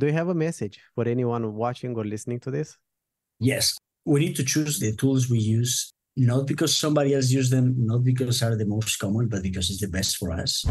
Do you have a message for anyone watching or listening to this? Yes. We need to choose the tools we use, not because somebody else used them, not because are the most common, but because it's the best for us.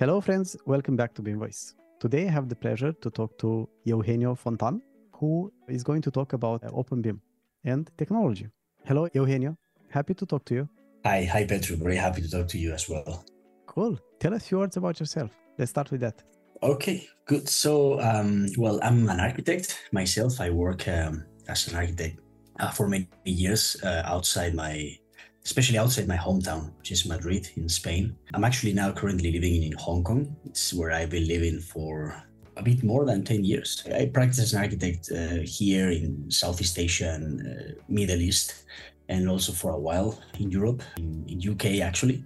Hello, friends. Welcome back to BIM Voice. Today, I have the pleasure to talk to Eugenio Fontan, who is going to talk about uh, OpenBIM and technology. Hello, Eugenio. Happy to talk to you. Hi, hi, Petru. Very happy to talk to you as well. Cool. Tell us a few words about yourself. Let's start with that. Okay, good. So, um, well, I'm an architect myself. I work um, as an architect uh, for many years uh, outside my, especially outside my hometown, which is Madrid in Spain. I'm actually now currently living in Hong Kong. It's where I've been living for a bit more than 10 years. I practice as an architect uh, here in Southeast Asia and uh, Middle East, and also for a while in Europe, in, in UK actually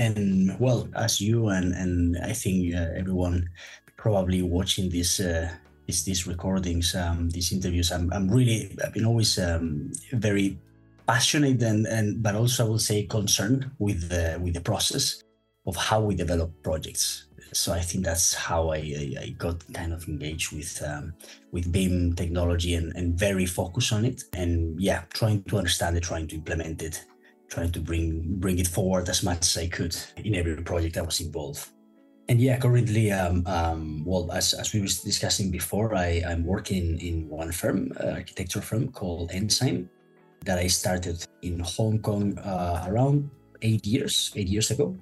and well, as you and and I think uh, everyone probably watching this uh, this these recordings, um, these interviews, I'm I'm really I've been always um, very passionate and and but also I will say concerned with the with the process of how we develop projects. So I think that's how I, I, I got kind of engaged with um, with BIM technology and, and very focused on it. And yeah, trying to understand it, trying to implement it trying to bring bring it forward as much as I could in every project I was involved. And yeah, currently, um, um, well, as, as we were discussing before, I, I'm working in one firm, uh, architecture firm called Enzyme, that I started in Hong Kong uh, around eight years, eight years ago.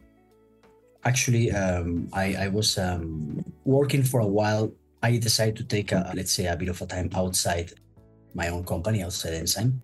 Actually, um, I, I was um, working for a while. I decided to take, a, let's say, a bit of a time outside my own company, outside Enzyme,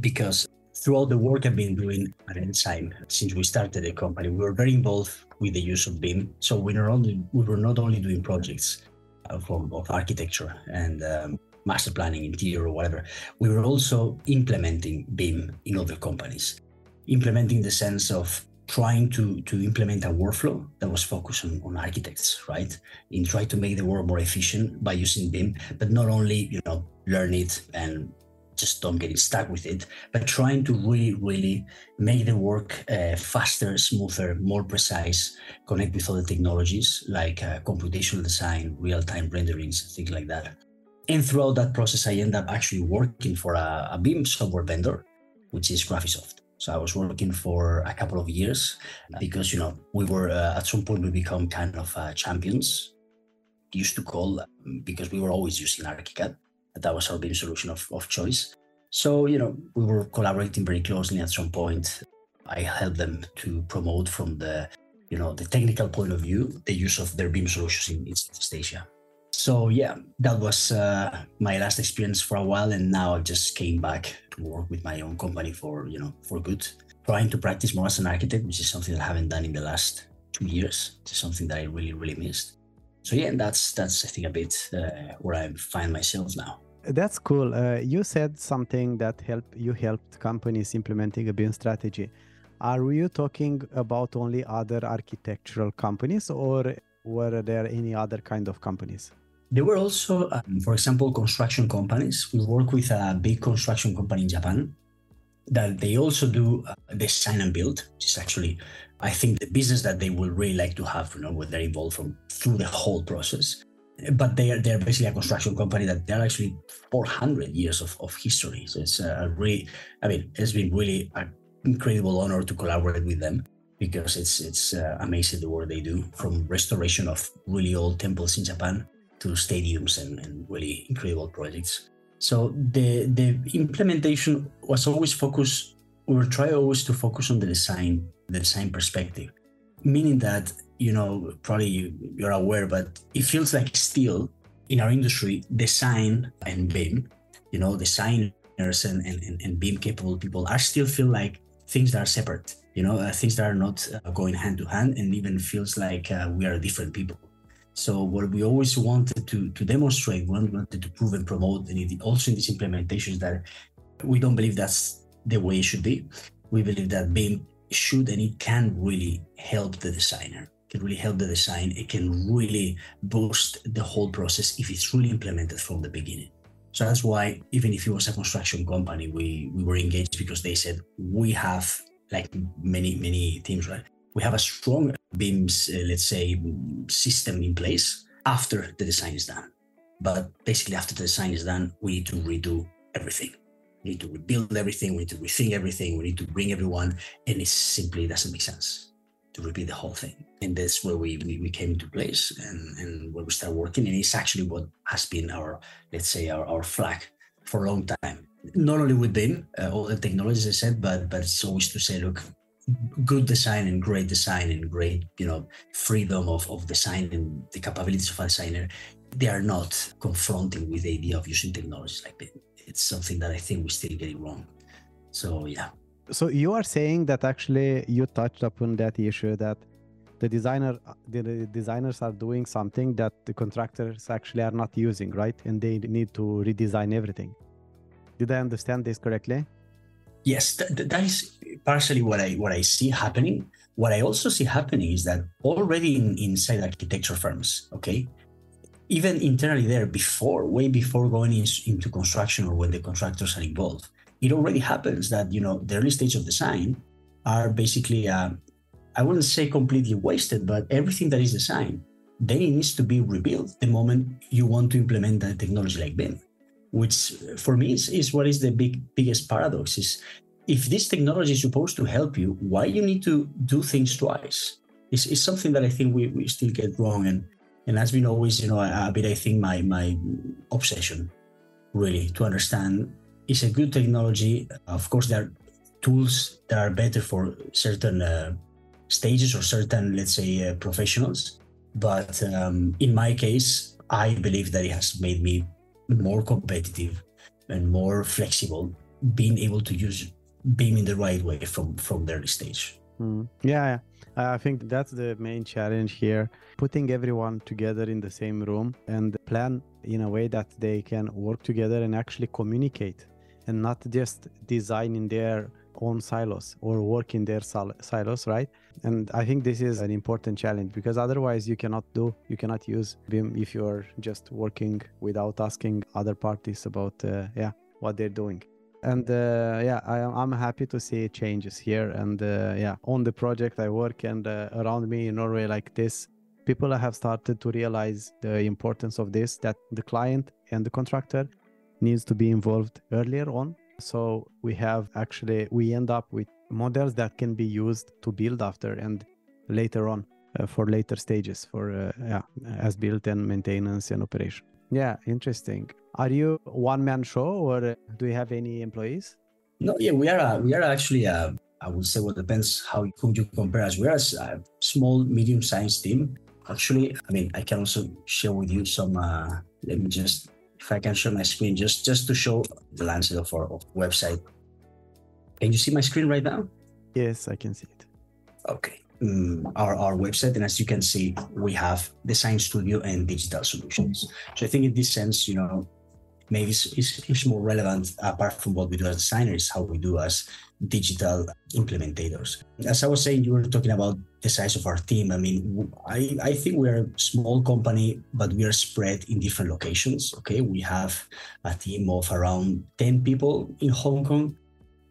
because throughout the work I've been doing at Enzyme since we started the company, we were very involved with the use of BIM. So we were only we were not only doing projects uh, from of architecture and um, master planning, interior, or whatever. We were also implementing BIM in other companies, implementing the sense of trying to to implement a workflow that was focused on, on architects, right? In trying to make the work more efficient by using BIM, but not only you know learn it and just don't get stuck with it, but trying to really, really make the work uh, faster, smoother, more precise, connect with other technologies like uh, computational design, real-time renderings, things like that. And throughout that process, I end up actually working for a, a BIM software vendor, which is Graphisoft. So I was working for a couple of years because you know we were uh, at some point we become kind of uh, champions. Used to call because we were always using ArchiCAD that was our BIM solution of, of choice. So, you know, we were collaborating very closely at some point. I helped them to promote from the, you know, the technical point of view, the use of their BIM solutions in East Asia. So yeah, that was uh, my last experience for a while, and now I just came back to work with my own company for you know for good. Trying to practice more as an architect, which is something that I haven't done in the last two years. It's something that I really really missed. So yeah, and that's that's I think a bit uh, where I find myself now. That's cool. Uh, you said something that helped you helped companies implementing a BIM strategy. Are you talking about only other architectural companies, or were there any other kind of companies? There were also, um, for example, construction companies. We work with a big construction company in Japan that they also do uh, design and build, which is actually, I think, the business that they would really like to have, you know, where they're involved from through the whole process but they are they're basically a construction company that they're actually 400 years of, of history. So it's a really, I mean, it's been really an incredible honor to collaborate with them because it's it's uh, amazing the work they do from restoration of really old temples in Japan to stadiums and, and really incredible projects. So the the implementation was always focused. We were trying always to focus on the design, the design perspective, meaning that you know, probably you're aware, but it feels like still in our industry, design and BIM, you know, designers and, and, and BIM capable people are still feel like things that are separate, you know, uh, things that are not uh, going hand to hand and even feels like uh, we are different people. So what we always wanted to, to demonstrate, we wanted to prove and promote, and also in these implementations that we don't believe that's the way it should be. We believe that BIM should and it can really help the designer can really help the design. It can really boost the whole process if it's really implemented from the beginning. So that's why even if it was a construction company, we we were engaged because they said we have like many many teams, right? We have a strong BIMS, uh, let's say, system in place after the design is done. But basically, after the design is done, we need to redo everything. We need to rebuild everything. We need to rethink everything. We need to bring everyone, and it simply doesn't make sense to repeat the whole thing. And that's where we, we, we came into place and, and where we started working. And it's actually what has been our, let's say, our, our flag for a long time. Not only within uh, all the technologies I said, but but it's always to say, look, good design and great design and great, you know, freedom of, of design and the capabilities of a designer, they are not confronting with the idea of using technologies like BIM. It's something that I think we still get it wrong. So yeah. So you are saying that actually you touched upon that issue that the designer the designers are doing something that the contractors actually are not using, right? And they need to redesign everything. Did I understand this correctly? Yes, that, that is partially what I what I see happening. What I also see happening is that already in, inside architecture firms, okay, even internally there before, way before going in, into construction or when the contractors are involved, it already happens that you know the early stage of design are basically uh, I wouldn't say completely wasted, but everything that is designed then it needs to be rebuilt the moment you want to implement a technology like BIM which for me is, is what is the big biggest paradox is if this technology is supposed to help you why you need to do things twice? It's, it's something that i think we, we still get wrong and and that's been always you know a, a bit i think my my obsession really to understand it's a good technology of course there are tools that are better for certain uh, stages or certain let's say uh, professionals but um, in my case i believe that it has made me more competitive and more flexible, being able to use BIM in the right way from from the early stage. Mm. Yeah, I think that's the main challenge here. Putting everyone together in the same room and plan in a way that they can work together and actually communicate and not just design in their own silos or work in their silos, right? And I think this is an important challenge because otherwise you cannot do, you cannot use BIM if you're just working without asking other parties about, uh, yeah, what they're doing. And uh, yeah, I, am happy to see changes here. And uh, yeah, on the project I work and uh, around me in Norway like this, people have started to realize the importance of this that the client and the contractor needs to be involved earlier on so we have actually, we end up with models that can be used to build after and later on uh, for later stages for uh, yeah, as built and maintenance and operation. Yeah, interesting. Are you one man show or do you have any employees? No, yeah, we are. A, we are actually. A, I would say, well, depends how whom you compare us. We are a small, medium-sized team. Actually, I mean, I can also share with you some. Uh, let me just if I can share my screen just just to show the landscape of our website. Can you see my screen right now? Yes, I can see it. Okay. Mm, our, our website, and as you can see, we have design studio and digital solutions. So I think in this sense, you know, maybe it's, it's, it's more relevant apart from what we do as designers, how we do as digital implementators. As I was saying, you were talking about the size of our team. I mean, I, I think we're a small company, but we are spread in different locations. Okay. We have a team of around 10 people in Hong Kong.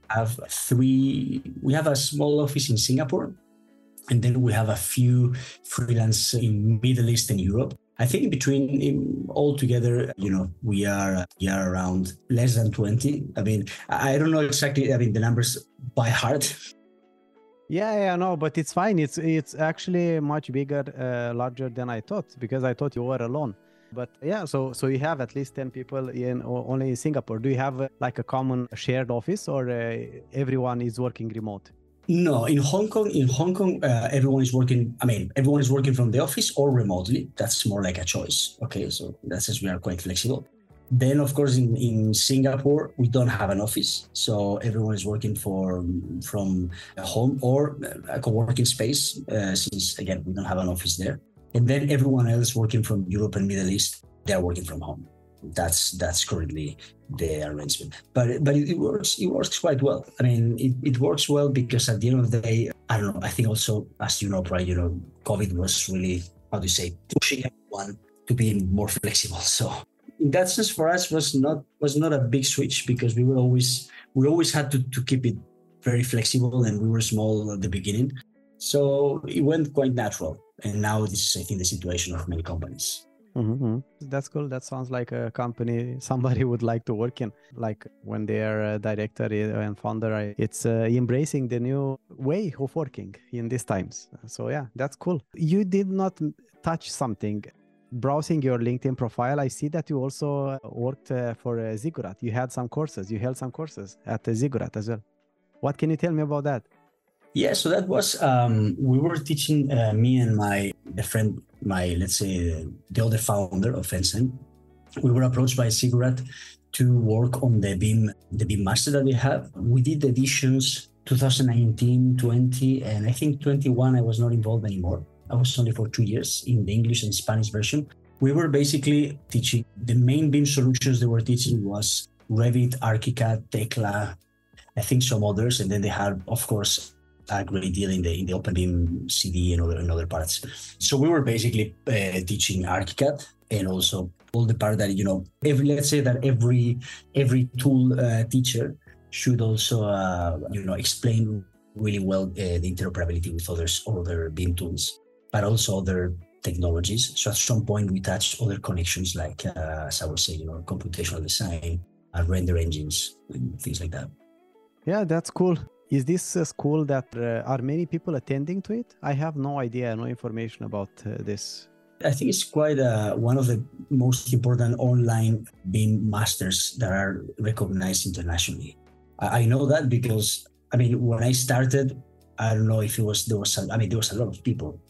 Have three, we have a small office in Singapore. And then we have a few freelance in Middle East and Europe. I think between in, all together, you know, we are we are around less than twenty. I mean, I don't know exactly. I mean, the numbers by heart. Yeah, yeah, no, but it's fine. It's it's actually much bigger, uh, larger than I thought because I thought you were alone. But yeah, so so you have at least ten people in only in Singapore. Do you have uh, like a common shared office, or uh, everyone is working remote? No, in Hong Kong, in Hong Kong, uh, everyone is working. I mean, everyone is working from the office or remotely. That's more like a choice. Okay, so that says we are quite flexible. Then, of course, in, in Singapore, we don't have an office, so everyone is working for from home or a co-working space. Uh, since again, we don't have an office there, and then everyone else working from Europe and Middle East, they are working from home that's that's currently the arrangement. But but it, works it works quite well. I mean, it, it works well because at the end of the day, I don't know. I think also as you know, right? You know, COVID was really how do you say pushing everyone to be more flexible. So in that sense, for us was not was not a big switch because we were always we always had to to keep it very flexible and we were small at the beginning. So it went quite natural. And now this is I think the situation of many companies. Mm-hmm. That's cool. That sounds like a company somebody would like to work in. Like when their director and founder, it's uh, embracing the new way of working in these times. So yeah, that's cool. You did not touch something. Browsing your LinkedIn profile, I see that you also worked uh, for uh, Ziggurat. You had some courses. You held some courses at uh, Ziggurat as well. What can you tell me about that? Yeah, so that was um, we were teaching uh, me and my friend, my let's say the other founder of Enzyme. We were approached by Ziggurat to work on the BIM the BIM master that we have. We did editions 2019, 20, and I think 21. I was not involved anymore. I was only for two years in the English and Spanish version. We were basically teaching the main BIM solutions they were teaching was Revit, ArchiCAD, Tekla, I think some others, and then they had, of course, a great deal in the in the OpenBIM CD and other and other parts. So we were basically uh, teaching ArchiCAD and also all the part that you know every let's say that every every tool uh, teacher should also uh, you know explain really well uh, the interoperability with others other BIM tools, but also other technologies. So at some point we touched other connections like uh, as I would say you know computational design, and render engines, and things like that. Yeah, that's cool. Is this a school that uh, are many people attending to it? I have no idea, no information about uh, this. I think it's quite uh, one of the most important online BIM masters that are recognized internationally. I, I know that because I mean, when I started, I don't know if it was there was a, I mean there was a lot of people.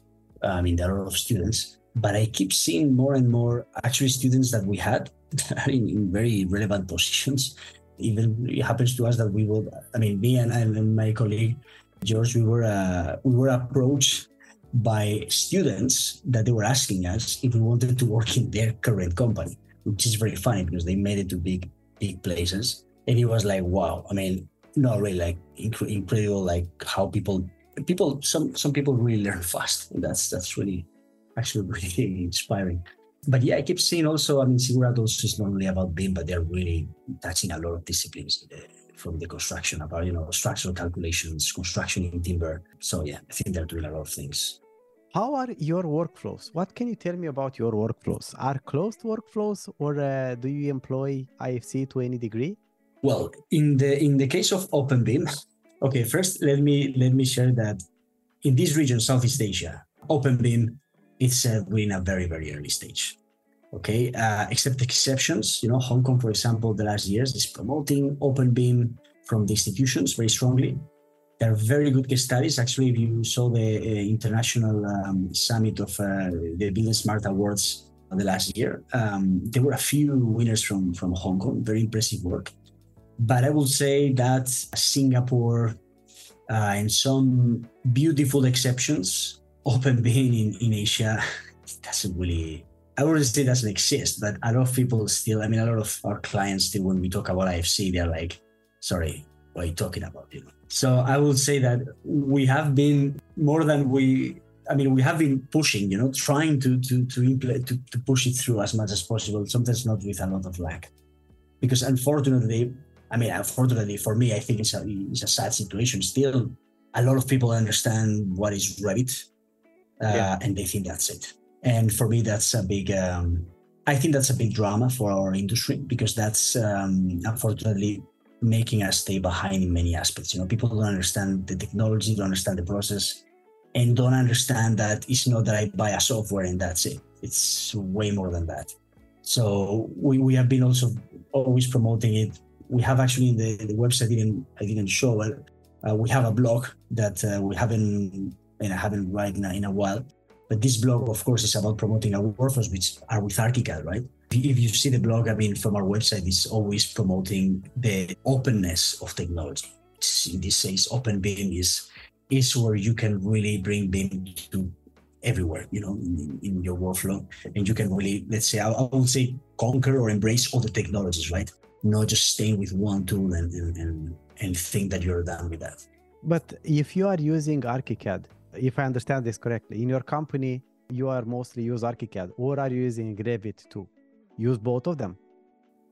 I mean there are a lot of students, but I keep seeing more and more actually students that we had that are in, in very relevant positions even it happens to us that we will i mean me and, and my colleague george we were uh, we were approached by students that they were asking us if we wanted to work in their current company which is very funny because they made it to big big places. And it was like wow i mean not really like inc- incredible like how people people some some people really learn fast. And that's that's really actually really inspiring but yeah, I keep seeing also, I mean, Ziggurat also is not only about BIM, but they're really touching a lot of disciplines uh, from the construction about, you know, structural calculations, construction in timber. So yeah, I think they're doing a lot of things. How are your workflows? What can you tell me about your workflows? Are closed workflows or uh, do you employ IFC to any degree? Well, in the in the case of OpenBIM, okay, first let me let me share that in this region, Southeast Asia, OpenBIM it's uh, we're in a very very early stage okay? Uh, except exceptions you know hong kong for example the last years is promoting open BIM from the institutions very strongly. There are very good case studies. Actually if you saw the uh, international um, summit of uh, the buildingSMART awards the last year um, there were a few winners from from hong kong very impressive work. But i would say that singapore uh, and some beautiful exceptions OpenBIM in, in Asia doesn't really I wouldn't say doesn't exist, but a lot of people still, I mean, a lot of our clients still, when we talk about IFC, they're like, sorry, what are you talking about? You know? So I would say that we have been more than we, I mean, we have been pushing, you know, trying to to to, implement, to, to push it through as much as possible, sometimes not with a lot of luck. Because unfortunately, I mean, unfortunately for me, I think it's a, it's a sad situation. Still, a lot of people understand what is Revit, uh, yeah. and they think that's it. And for me, that's a big. Um, I think that's a big drama for our industry because that's um, unfortunately making us stay behind in many aspects. You know, people don't understand the technology, don't understand the process, and don't understand that it's not that I buy a software and that's it. It's way more than that. So we, we have been also always promoting it. We have actually in the, the website didn't I didn't show. Uh, we have a blog that uh, we haven't and I haven't written in a while. But this blog, of course, is about promoting our workflows, which are with ArchiCAD, right? If you see the blog, I mean, from our website, it's always promoting the openness of technology. In this case, Open BIM is is where you can really bring BIM to everywhere, you know, in, in your workflow, and you can really, let's say, I, I would say, conquer or embrace all the technologies, right? Not just staying with one tool and and, and, and think that you're done with that. But if you are using ArchiCAD, if I understand this correctly, in your company, you are mostly use ArchiCAD or are you using Revit too? Use both of them?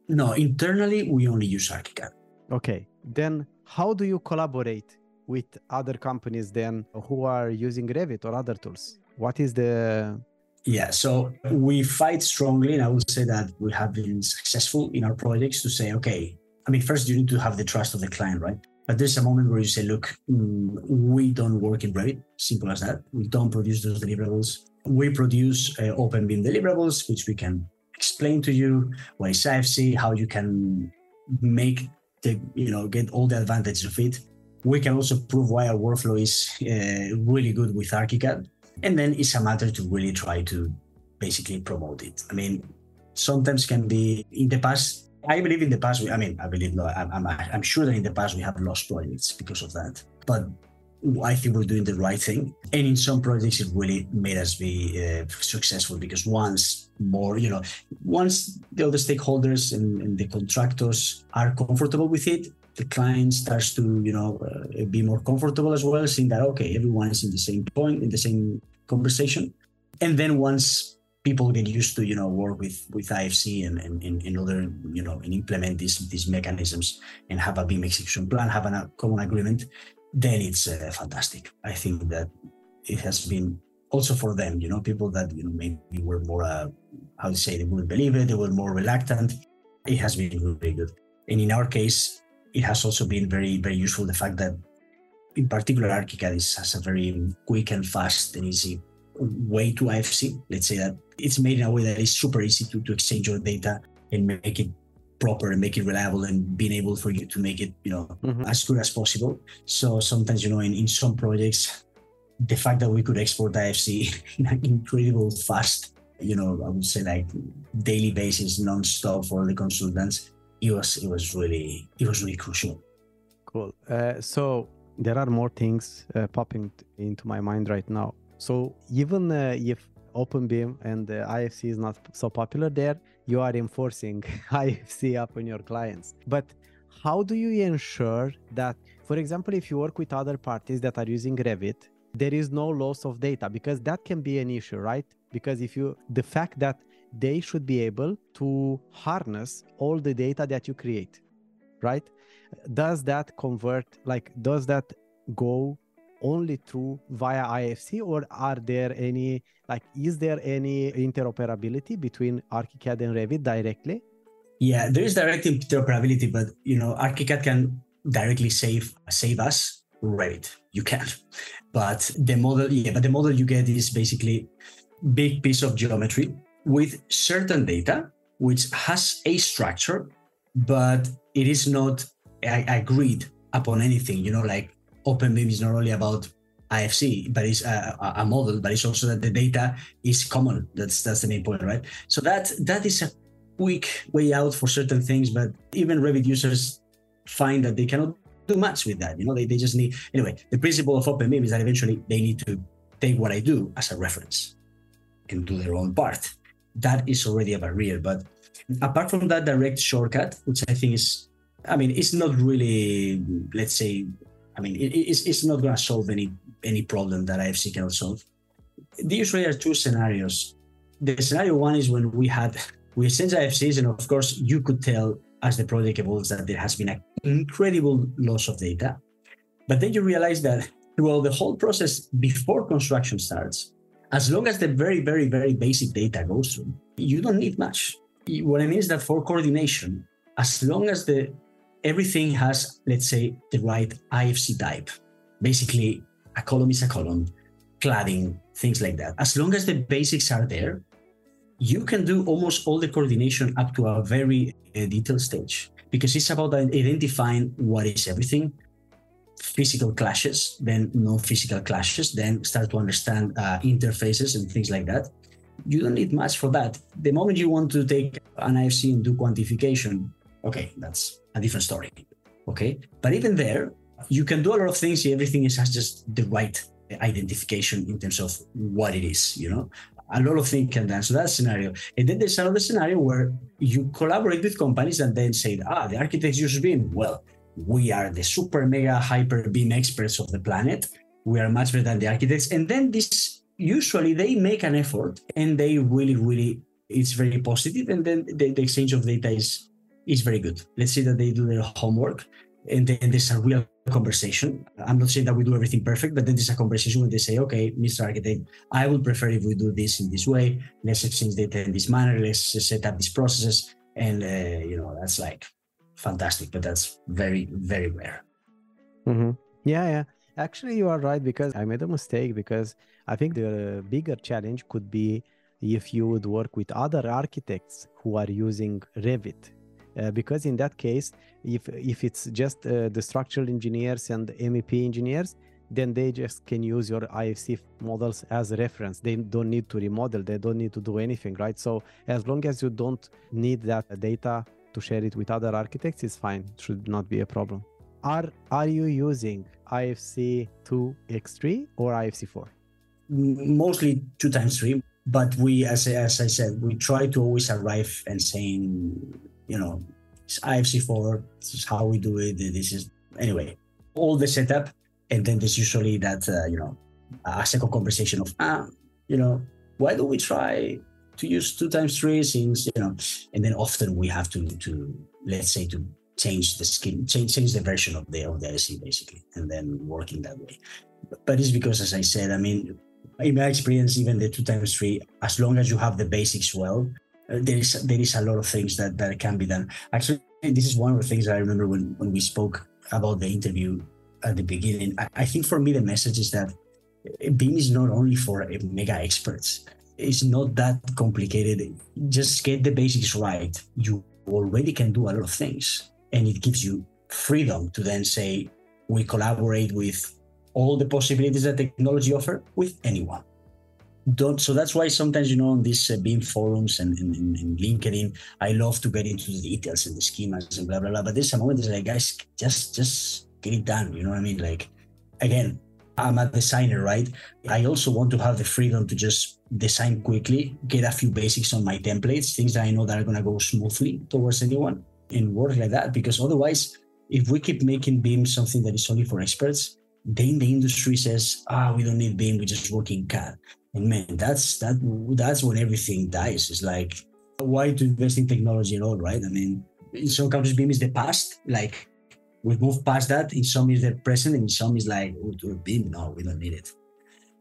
No, internally, we only use ArchiCAD. Okay. Then how do you collaborate with other companies then who are using Revit or other tools? What is the Yeah, so we fight strongly, and I would say that we have been successful in our projects to say, okay, I mean, first you need to have the trust of the client, right? But there's a moment where you say, look, mm, we don't work in Revit, simple as that. We don't produce those deliverables. We produce uh, open BIM deliverables, which we can explain to you what is IFC, how you can make the, you know, get all the advantages of it. We can also prove why our workflow is uh, really good with ArchiCAD and then it's a matter to really try to basically promote it. I mean, sometimes can be in the past. I believe in the past. We, I mean, I believe no. I'm, I'm, I'm sure that in the past we have lost projects because of that. But I think we're doing the right thing. And in some projects, it really made us be uh, successful because once more, you know, once the other stakeholders and, and, the contractors are comfortable with it, the client starts to, you know, uh, be more comfortable as well, seeing that okay, everyone is in the same point, in the same conversation. And then once people get used to, you know, work with with IFC and and, and other, you know, and implement these these mechanisms and have a BIM execution plan, have a common agreement, then it's uh, fantastic. I think that it has been also for them, you know, people that you know maybe were more, uh, how to say, they wouldn't believe it, they were more reluctant. It has been really good. And in our case, it has also been very, very useful the fact that in particular, ArchiCAD is, has a very quick and fast and easy way to IFC. Let's say that it's made in a way that is super easy to, to exchange your data and make it proper and make it reliable and being able for you to make it, you know, mm-hmm. as good as possible. So sometimes, you know, in, in some projects, the fact that we could export IFC in an incredible fast, you know, I would say like daily basis, non-stop for the consultants, it was it was really it was really crucial. Cool. Uh, so there are more things uh, popping into my mind right now. So even uh, if OpenBIM and uh, IFC is not so popular there, you are enforcing IFC upon your clients. But how do you ensure that, for example, if you work with other parties that are using Revit, there is no loss of data because that can be an issue, right? Because if you, the fact that they should be able to harness all the data that you create, right? does that convert like does that go only through via IFC or are there any like is there any interoperability between ArchiCAD and Revit directly? Yeah, there is direct interoperability, but you know, ArchiCAD can directly save save us Revit. You can, but the model, yeah, but the model you get is basically big piece of geometry with certain data, which has a structure, but it is not agreed upon anything. You know, like OpenBIM is not only about IFC, but it's uh, a, a, model, but it's also that the data is common. That's that's the main point, right? So that that is a quick way out for certain things, but even Revit users find that they cannot do much with that. You know, they, they just need anyway. The principle of OpenBIM is that eventually they need to take what I do as a reference and do their own part. That is already a barrier. But apart from that direct shortcut, which I think is I mean, it's not really, let's say, I mean, it, it's, it's not going to solve any any problem that IFC cannot solve. There usually are two scenarios. The scenario one is when we had we changed IFCs, and of course, you could tell as the project evolves that there has been an incredible loss of data. But then you realize that well, the whole process before construction starts, as long as the very, very, very basic data goes through, you don't need much. What I mean is that for coordination, as long as the everything has, let's say, the right IFC type. Basically, a column is a column, cladding, things like that. As long as the basics are there, you can do almost all the coordination up to a very uh, detailed stage because it's about identifying what is everything physical clashes then non-physical clashes then start to understand uh, interfaces and things like that you don't need much for that the moment you want to take an ifc and do quantification okay that's a different story. Okay. But even there, you can do a lot of things. Everything is has just the right identification in terms of what it is, you know. A lot of things can done. So that scenario. And then there's another scenario where you collaborate with companies and then say, ah, the architects use BIM. Well, we are the super mega hyper BIM experts of the planet. We are much better than the architects. And then this usually they make an effort and they really, really it's very positive. And then the, the exchange of data is is very good. Let's say that they do their homework and then there's a real conversation. I'm not saying that we do everything perfect, but then there's a conversation where they say, okay, Mr. Architect, I would prefer if we do this in this way. Let's exchange data in this manner. Let's set up these processes. And, uh, you know, that's like fantastic, but that's very, very rare. Mm-hmm. Yeah, yeah. Actually, you are right because I made a mistake because I think the bigger challenge could be if you would work with other architects who are using Revit uh, because in that case if if it's just uh, the structural engineers and mep engineers then they just can use your ifc models as a reference. They don't need to remodel. They don't need to do anything right? So as long as you don't need that data to share it with other architects it's fine. It should not be a problem. Are are you using ifc 2 x3 or ifc 4 mostly 2 times 3 but we as, as i said we try to always arrive and saying you know, it's IFC4, this is how we do it. This is, anyway, all the setup. And then there's usually that, uh, you know, a second conversation of, ah, you know, why don't we try to use two times three since, you know, and then often we have to, to let's say, to change the skin, change, change the version of the, of the IC basically, and then working that way. But it's because, as I said, I mean, in my experience, even the two times three, as long as you have the basics well, Uh, there is there is a lot of things that that can be done. Actually, this is one of the things I remember when when we spoke about the interview at the beginning. I, I think for me the message is that BIM is not only for mega experts. It's not that complicated. Just get the basics right. You already can do a lot of things, and it gives you freedom to then say we collaborate with all the possibilities that technology offer with anyone don't so that's why sometimes you know on these uh, BIM forums and in, linkedin i love to get into the details and the schemas and blah blah blah. But there's a moment that's like guys just just get it done you know what i mean? Like again i'm a designer right? I also want to have the freedom to just design quickly get a few basics on my templates things that i know that are going to go smoothly towards anyone and work like that. Because otherwise if we keep making BIM something that is only for experts then the industry says ah we don't need BIM we just work in cad and man, that's that that's when everything dies. It's like why to invest in technology at all, right? I mean, in some countries, BIM is the past. Like we've moved past that. In some is the present, and in some is like BIM. No, we don't need it.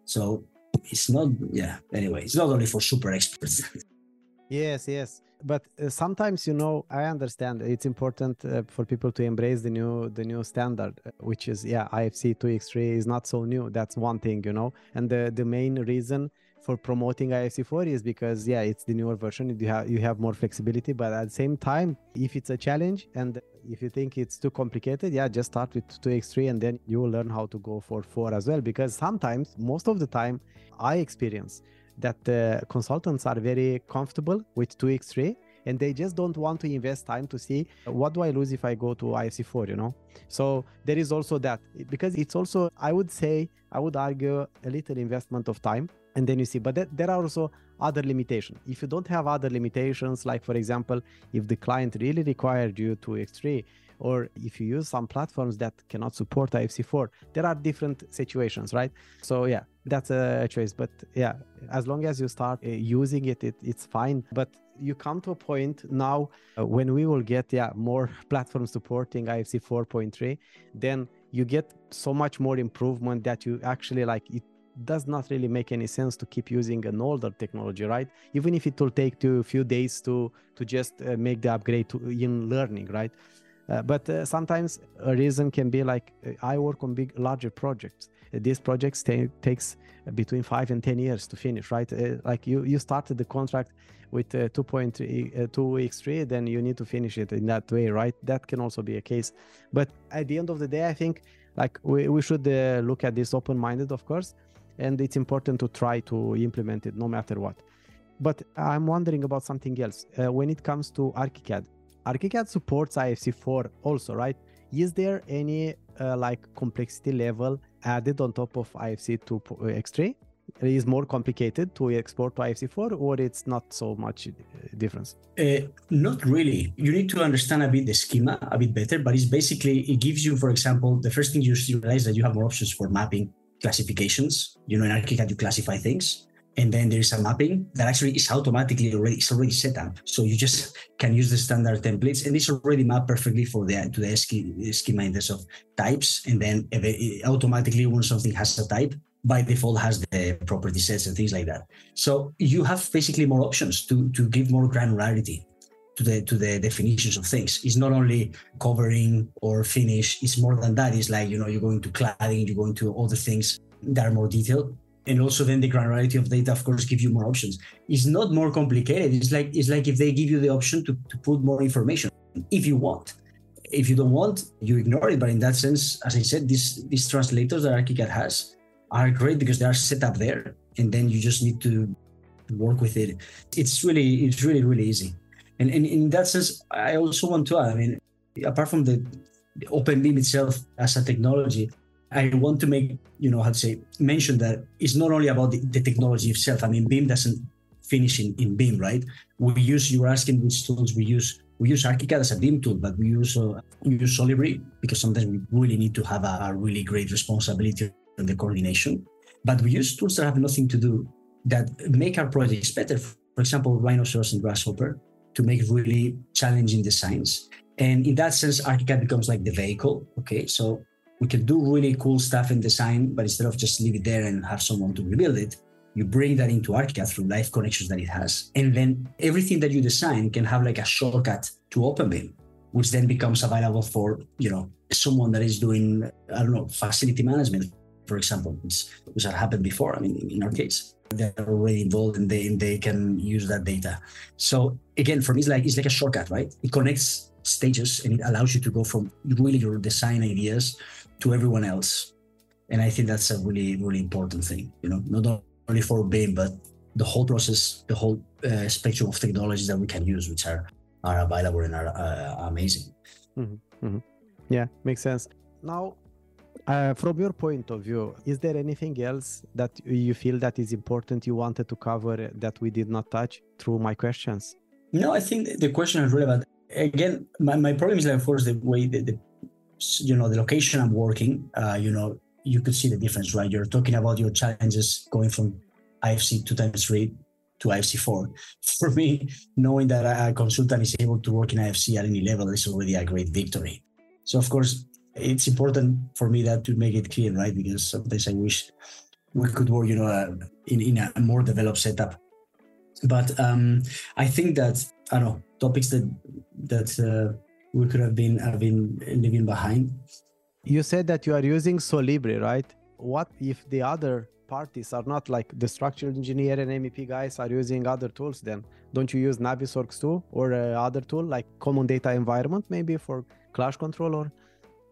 So it's not. Yeah. Anyway, it's not only for super experts. yes. Yes but uh, sometimes you know i understand it's important uh, for people to embrace the new the new standard uh, which is yeah ifc 2x3 is not so new. That's one thing you know. And the the main reason for promoting ifc4 is because yeah it's the newer version. You have you have more flexibility but at the same time if it's a challenge and if you think it's too complicated yeah just start with 2x3 and then you will learn how to go for 4 as well. Because sometimes most of the time i experience that the consultants are very comfortable with 2x3 and they just don't want to invest time to see what do I lose if I go to IFC4, you know? So there is also that because it's also, I would say, I would argue a little investment of time and then you see, but there are also other limitations. If you don't have other limitations, like for example, if the client really required you to X3, or if you use some platforms that cannot support IFC4, there are different situations, right? So yeah, that's a choice. But yeah, as long as you start uh, using it, it it's fine. But you come to a point now uh, when we will get yeah more platforms supporting IFC 4.3, then you get so much more improvement that you actually like it does not really make any sense to keep using an older technology right even if it will take you a few days to to just uh, make the upgrade to in learning right uh, but uh, sometimes a reason can be like uh, I work on big, larger projects. these projects takes between five and ten years to finish, right? like you, you started the contract with 2.2 x3, then you need to finish it in that way, right? That can also be a case. But at the end of the day, I think like we, we should look at this open-minded, of course, and it's important to try to implement it no matter what. But I'm wondering about something else. Uh, when it comes to ArchiCAD, ArchiCAD supports IFC4 also, right? Is there any uh, like complexity level added on top of IFC2 uh, X3? Is more complicated to export to IFC4 or it's not so much uh, difference? Uh, not really. You need to understand a bit the schema a bit better, but it's basically, it gives you, for example, the first thing you realize that you have more options for mapping classifications. You know, in ArchiCAD, you classify things and then there's a mapping that actually is automatically already it's already set up. So you just can use the standard templates, and it's already mapped perfectly for the to the schema in terms of types. And then automatically, when something has a type, by default has the property sets and things like that. So you have basically more options to to give more granularity to the to the definitions of things. It's not only covering or finish. It's more than that. It's like you know you're going to cladding, you're going to other things that are more detailed. And also then the granularity of data, of course, give you more options. It's not more complicated. It's like it's like if they give you the option to, to put more information if you want. If you don't want, you ignore it. But in that sense, as I said, these these translators that Archicad has are great because they are set up there, and then you just need to work with it. It's really it's really really easy. And, and in that sense, I also want to add. I mean, apart from the, OpenBIM itself as a technology, I want to make, you know, how to say, mention that it's not only about the, the technology itself. I mean, BIM doesn't finish in, in BIM, right? We use, you were asking which tools we use. We use Archicad as a BIM tool, but we use, uh, we use Solibri because sometimes we really need to have a, a really great responsibility on the coordination. But we use tools that have nothing to do that make our projects better. For example, Rhinoceros and Grasshopper to make really challenging designs. And in that sense, Archicad becomes like the vehicle. Okay, so we can do really cool stuff in design, but instead of just leave it there and have someone to rebuild it, you bring that into Archicad through live connections that it has. And then everything that you design can have like a shortcut to OpenBIM, which then becomes available for, you know, someone that is doing, I don't know, facility management, for example, which, which had happened before. I mean, in our case they're already involved and they and they can use that data. So again, for me, it's like it's like a shortcut, right? It connects stages and it allows you to go from really your design ideas to everyone else. And I think that's a really really important thing. You know, not only for BIM, but the whole process, the whole uh, spectrum of technologies that we can use, which are are available and are uh, amazing. Mm-hmm. Mm-hmm. Yeah, makes sense. Now, uh, from your point of view, is there anything else that you feel that is important you wanted to cover that we did not touch through my questions? No, I think the question is relevant. Again, my, my problem is like, of course, the way the, the you know the location I'm working. Uh, you know, you could see the difference, right? You're talking about your challenges going from IFC two times three to IFC four. For me, knowing that a consultant is able to work in IFC at any level is already a great victory. So, of course, it's important for me that to make it clear, right? Because sometimes I wish we could work, you know, uh, in in a more developed setup. But um, I think that I don't know topics that that uh, we could have been have been leaving behind. You said that you are using Solibri, right? What if the other parties are not like the structural engineer and MEP guys are using other tools? Then don't you use Navisworks too, or uh, other tool like Common Data Environment maybe for Clash Control or?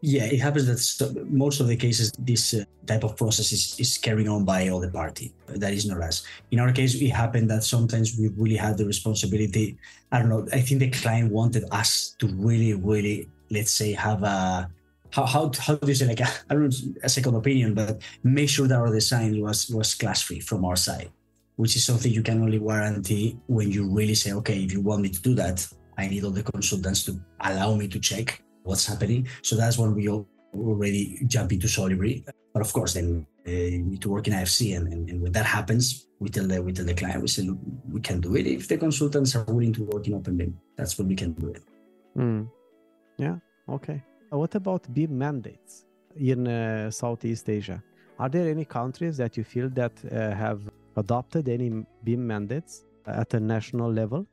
Yeah, it happens that most of the cases, this uh, type of process is, is carried on by all the party. That is not us. In our case, it happened that sometimes we really had the responsibility. I don't know. I think the client wanted us to really, really, let's say, have a how how how do you say like a, I don't know a second opinion, but make sure that our design was was clash free from our side, which is something you can only guarantee when you really say, okay, if you want me to do that, I need all the consultants to allow me to check what's happening. So that's when we already jump into Solibri. But of course, then uh, you need to work in IFC, and, and, and, when that happens, we tell the we tell the client we say Look, we can do it if the consultants are willing to work in OpenBIM. That's when we can do it. Mm. Yeah. Okay. What about BIM mandates in uh, Southeast Asia? Are there any countries that you feel that uh, have adopted any BIM mandates at a national level?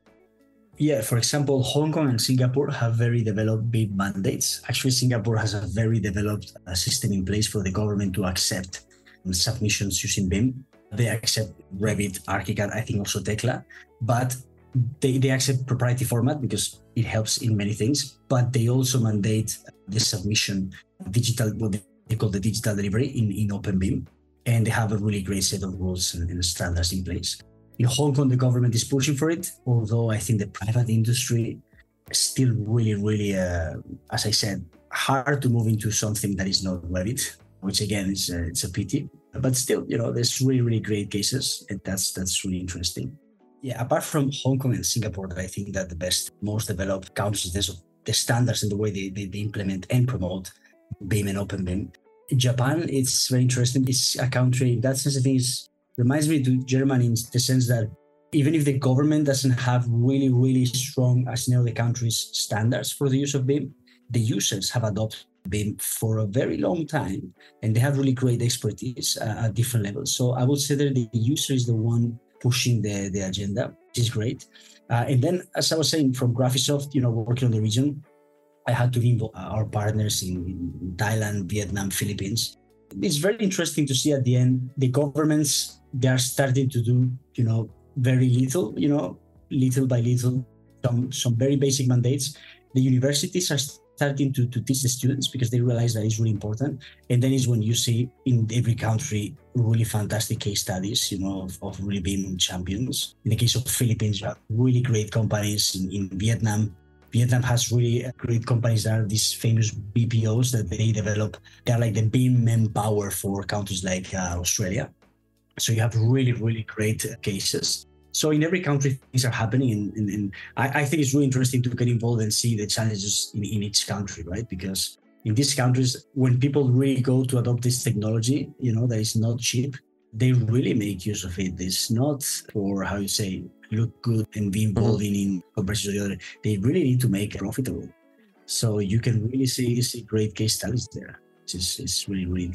Yeah, for example, Hong Kong and Singapore have very developed BIM mandates. Actually, Singapore has a very developed uh, system in place for the government to accept submissions using BIM. They accept Revit, Archicad, I think also Tekla, but they, they accept proprietary format because it helps in many things, but they also mandate the submission digital, what they call the digital delivery in, in OpenBIM. And they have a really great set of rules and, and standards in place. In Hong Kong, the government is pushing for it, although I think the private industry is still really, really, uh, as I said, hard to move into something that is not Revit, which again is uh, it's a pity. But still, you know, there's really, really great cases, and that's that's really interesting. Yeah, apart from Hong Kong and Singapore, I think that the best, most developed countries of the standards and the way they, they, they implement and promote BIM and OpenBIM. In Japan, it's very interesting. It's a country in that sense. I think it's reminds me to Germany in the sense that even if the government doesn't have really, really strong, as know, the country's standards for the use of BIM, the users have adopted BIM for a very long time and they have really great expertise uh, at different levels. So I would say that the user is the one pushing the, the agenda, which is great. Uh, and then, as I was saying, from Graphisoft, you know, working on the region, I had to involve our partners in Thailand, Vietnam, Philippines. It's very interesting to see at the end the governments they are starting to do, you know, very little, you know, little by little, some some very basic mandates. The universities are starting to, to teach the students because they realize that it's really important. And then is when you see in every country really fantastic case studies, you know, of, of really being champions. In the case of Philippines, you have really great companies in, in Vietnam. Vietnam has really great companies that are these famous BPOs that they develop. They're like the BIM manpower for countries like uh, Australia. So you have really, really great cases. So in every country, things are happening, and, and, and I, I, think it's really interesting to get involved and see the challenges in, in each country, right? Because in these countries, when people really go to adopt this technology, you know, that is not cheap, they really make use of it. It's not for how you say look good and be involved mm-hmm. in, to the other. They really need to make it profitable. So you can really see see great case studies there. It's, it's really really.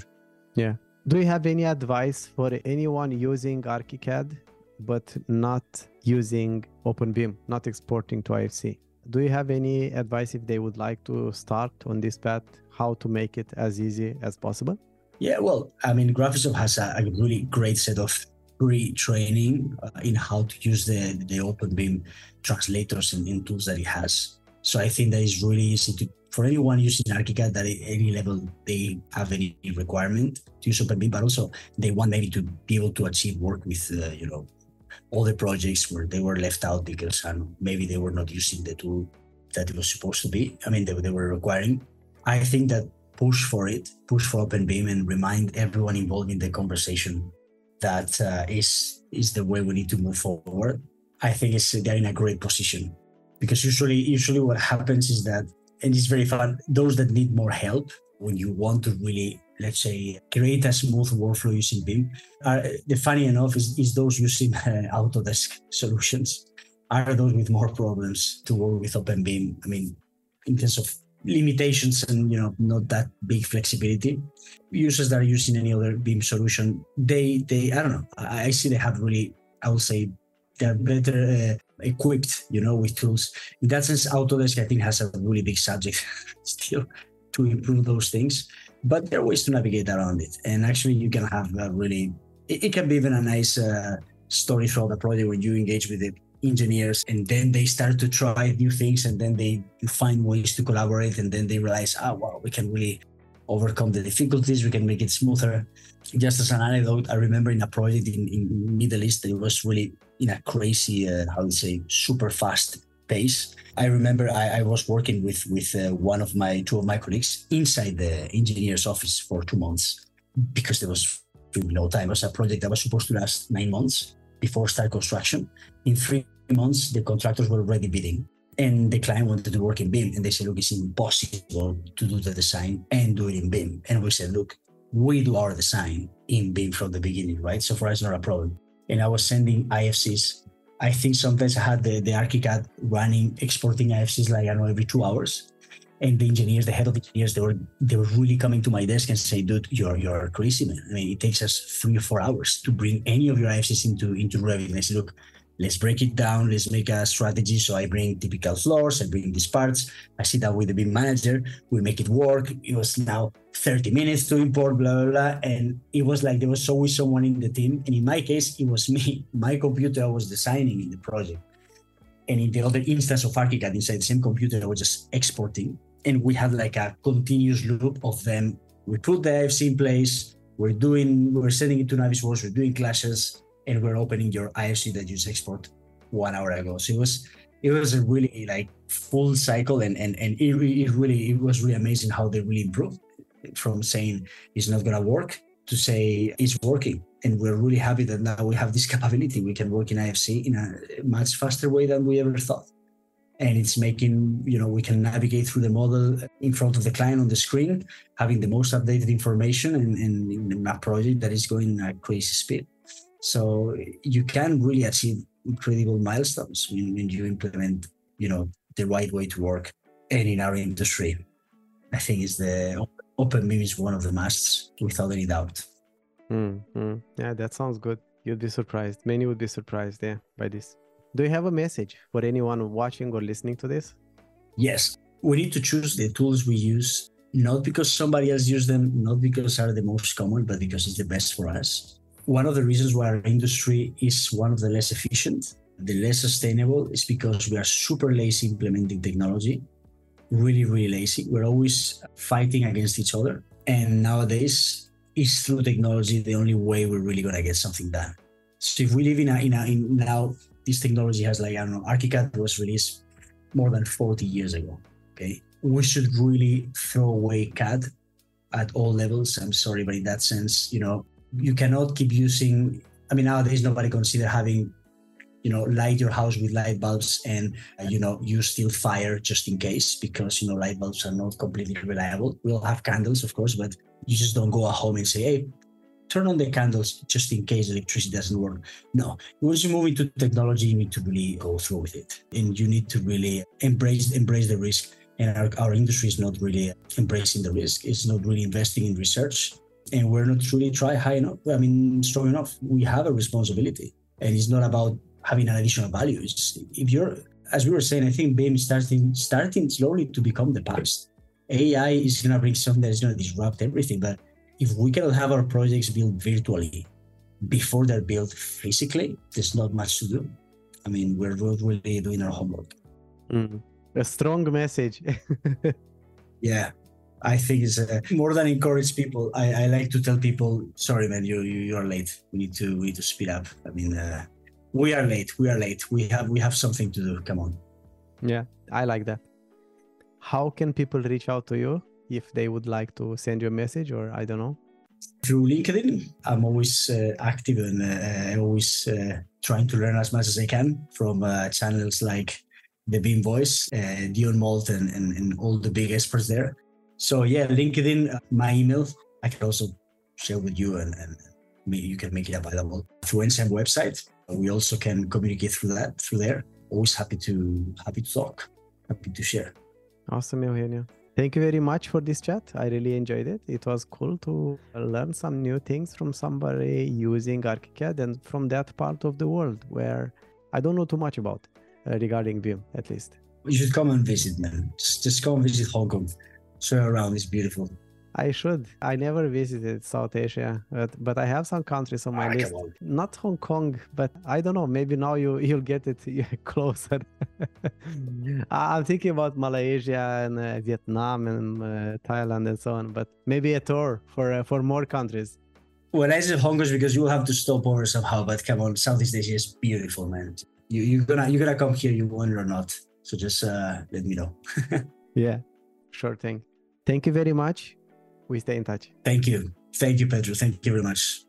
Yeah. Do you have any advice for anyone using ArchiCAD but not using OpenBIM, not exporting to IFC? Do you have any advice if they would like to start on this path, how to make it as easy as possible? Yeah, well, I mean, Graphisoft has a, a really great set of free training uh, in how to use the, the OpenBIM translators and, and tools that it has. So I think that is really easy to for anyone using ArchiCAD that at any level they have any requirement to use OpenBIM, but also they want maybe to be able to achieve work with uh, you know all the projects where they were left out because um, maybe they were not using the tool that it was supposed to be. I mean, they, they were requiring. I think that push for it, push for OpenBIM, and remind everyone involved in the conversation that uh, is is the way we need to move forward. I think it's they're in a great position because usually usually what happens is that and it's very fun those that need more help when you want to really let's say create a smooth workflow using BIM are the funny enough is, is those using uh, Autodesk solutions are those with more problems to work with Open OpenBIM. I mean, in terms of limitations and you know not that big flexibility users that are using any other BIM solution they they i don't know i, see they have really i would say they're better uh, equipped, you know, with tools. In that sense, Autodesk, I think, has a really big subject still to improve those things. But there are ways to navigate around it. And actually, you can have a really, it, it can be even a nice uh, story throughout the project when you engage with the engineers and then they start to try new things and then they find ways to collaborate and then they realize, oh, wow, we can really overcome the difficulties, we can make it smoother. Just as an anecdote, I remember in a project in, in Middle East, it was really in a crazy, uh, how to say, super fast pace. I remember I, I was working with with uh, one of my two of my colleagues inside the engineer's office for two months because there was no time. It was a project that was supposed to last nine months before start construction. In three months, the contractors were already bidding and the client wanted to work in BIM and they said, look, it's impossible to do the design and do it in BIM. And we said, look, we do our design in BIM from the beginning, right? So for us, not a problem. And I was sending IFCs. I think sometimes I had the, the ArchiCAD running, exporting IFCs like, I know, every two hours. And the engineers, the head of engineers, they were they were really coming to my desk and say, dude, you're you're crazy, man. I mean, it takes us three or four hours to bring any of your IFCs into into Revit. And I said, look, let's break it down. Let's make a strategy. So i bring typical floors i bring these parts. I sit down with the BIM manager. We make it work. It was now 30 minutes to import blah blah blah. And it was like there was always someone in the team. And in my case it was me. My computer was designing in the project. And in the other instance of ArchiCAD inside the same computer i was just exporting. And we had like a continuous loop of them. We put the IFC in place. We're doing we're sending it to Navisworks. We're doing clashes and we're opening your IFC that you just export one hour ago. So it was it was a really like full cycle and and and it, it really it was really amazing how they really improved from saying it's not gonna work to say it's working. And we're really happy that now we have this capability. We can work in IFC in a much faster way than we ever thought. And it's making, you know, we can navigate through the model in front of the client on the screen, having the most updated information and, and in a project that is going at crazy speed So you can really achieve incredible milestones when, when you implement, you know, the right way to work. And in our industry, I think is the open BIM is one of the musts without any doubt. Mm-hmm. Yeah, that sounds good. You'd be surprised. Many would be surprised, yeah, by this. Do you have a message for anyone watching or listening to this? Yes. We need to choose the tools we use, not because somebody else used them, not because are the most common, but because it's the best for us. One of the reasons why our industry is one of the less efficient, the less sustainable, is because we are super lazy implementing technology. Really, really lazy. We're always fighting against each other. And nowadays, is through technology the only way we're really going to get something done. So if we live in a, in a in now this technology has like I don't know ArchiCAD was released more than 40 years ago. Okay, we should really throw away CAD at all levels. I'm sorry, but in that sense, you know, you cannot keep using. I mean, nowadays nobody consider having, you know, light your house with light bulbs and uh, you know use still fire just in case because you know light bulbs are not completely reliable. We'll have candles, of course, but you just don't go at home and say, hey, turn on the candles just in case electricity doesn't work. No, once you move into technology, you need to really go through with it, and you need to really embrace embrace the risk. And our, our industry is not really embracing the risk. It's not really investing in research, and we're not truly try high enough. I mean, strong enough. We have a responsibility, and it's not about having an additional value. It's, if you're, as we were saying, I think BIM starting starting slowly to become the past AI is going to bring something that is going to disrupt everything. But if we cannot have our projects built virtually before they're built physically, there's not much to do. I mean, we're not really doing our homework. Mm. A strong message. yeah, I think it's uh, more than encourage people. I, I, like to tell people, sorry, man, you, you you are late. We need to we need to speed up. I mean, uh, we are late. We are late. We have we have something to do. Come on. Yeah, I like that how can people reach out to you if they would like to send you a message or I don't know? Through LinkedIn, I'm always uh, active and uh, always uh, trying to learn as much as I can from uh, channels like the BIM Voice, uh, Dion Moult, and, and, and, all the big experts there. So yeah, LinkedIn, uh, my email, I can also share with you, and, and you can make it available through Enzyme website. We also can communicate through that through there. Always happy to happy to talk, happy to share. Awesome, Eugenio. Thank you very much for this chat. I really enjoyed it. It was cool to learn some new things from somebody using ArchiCAD and from that part of the world where I don't know too much about uh, regarding BIM, at least. You should come and visit, man. Just, just come and visit Hong Kong. Show around. It's beautiful. I should. I never visited South Asia, but, but I have some countries on my ah, list. Not Hong Kong, but I don't know. Maybe now you you'll get it closer. I'm thinking about Malaysia and uh, Vietnam and uh, Thailand and so on. But maybe a tour for uh, for more countries. When I say Hong Kong, because you will have to stop over somehow. But come on, Southeast Asia is beautiful, man. You you're gonna you're gonna come here, you want it or not. So just uh, let me know. yeah, sure thing. Thank you very much we stay in touch. Thank you. Thank you, Pedro. Thank you very much.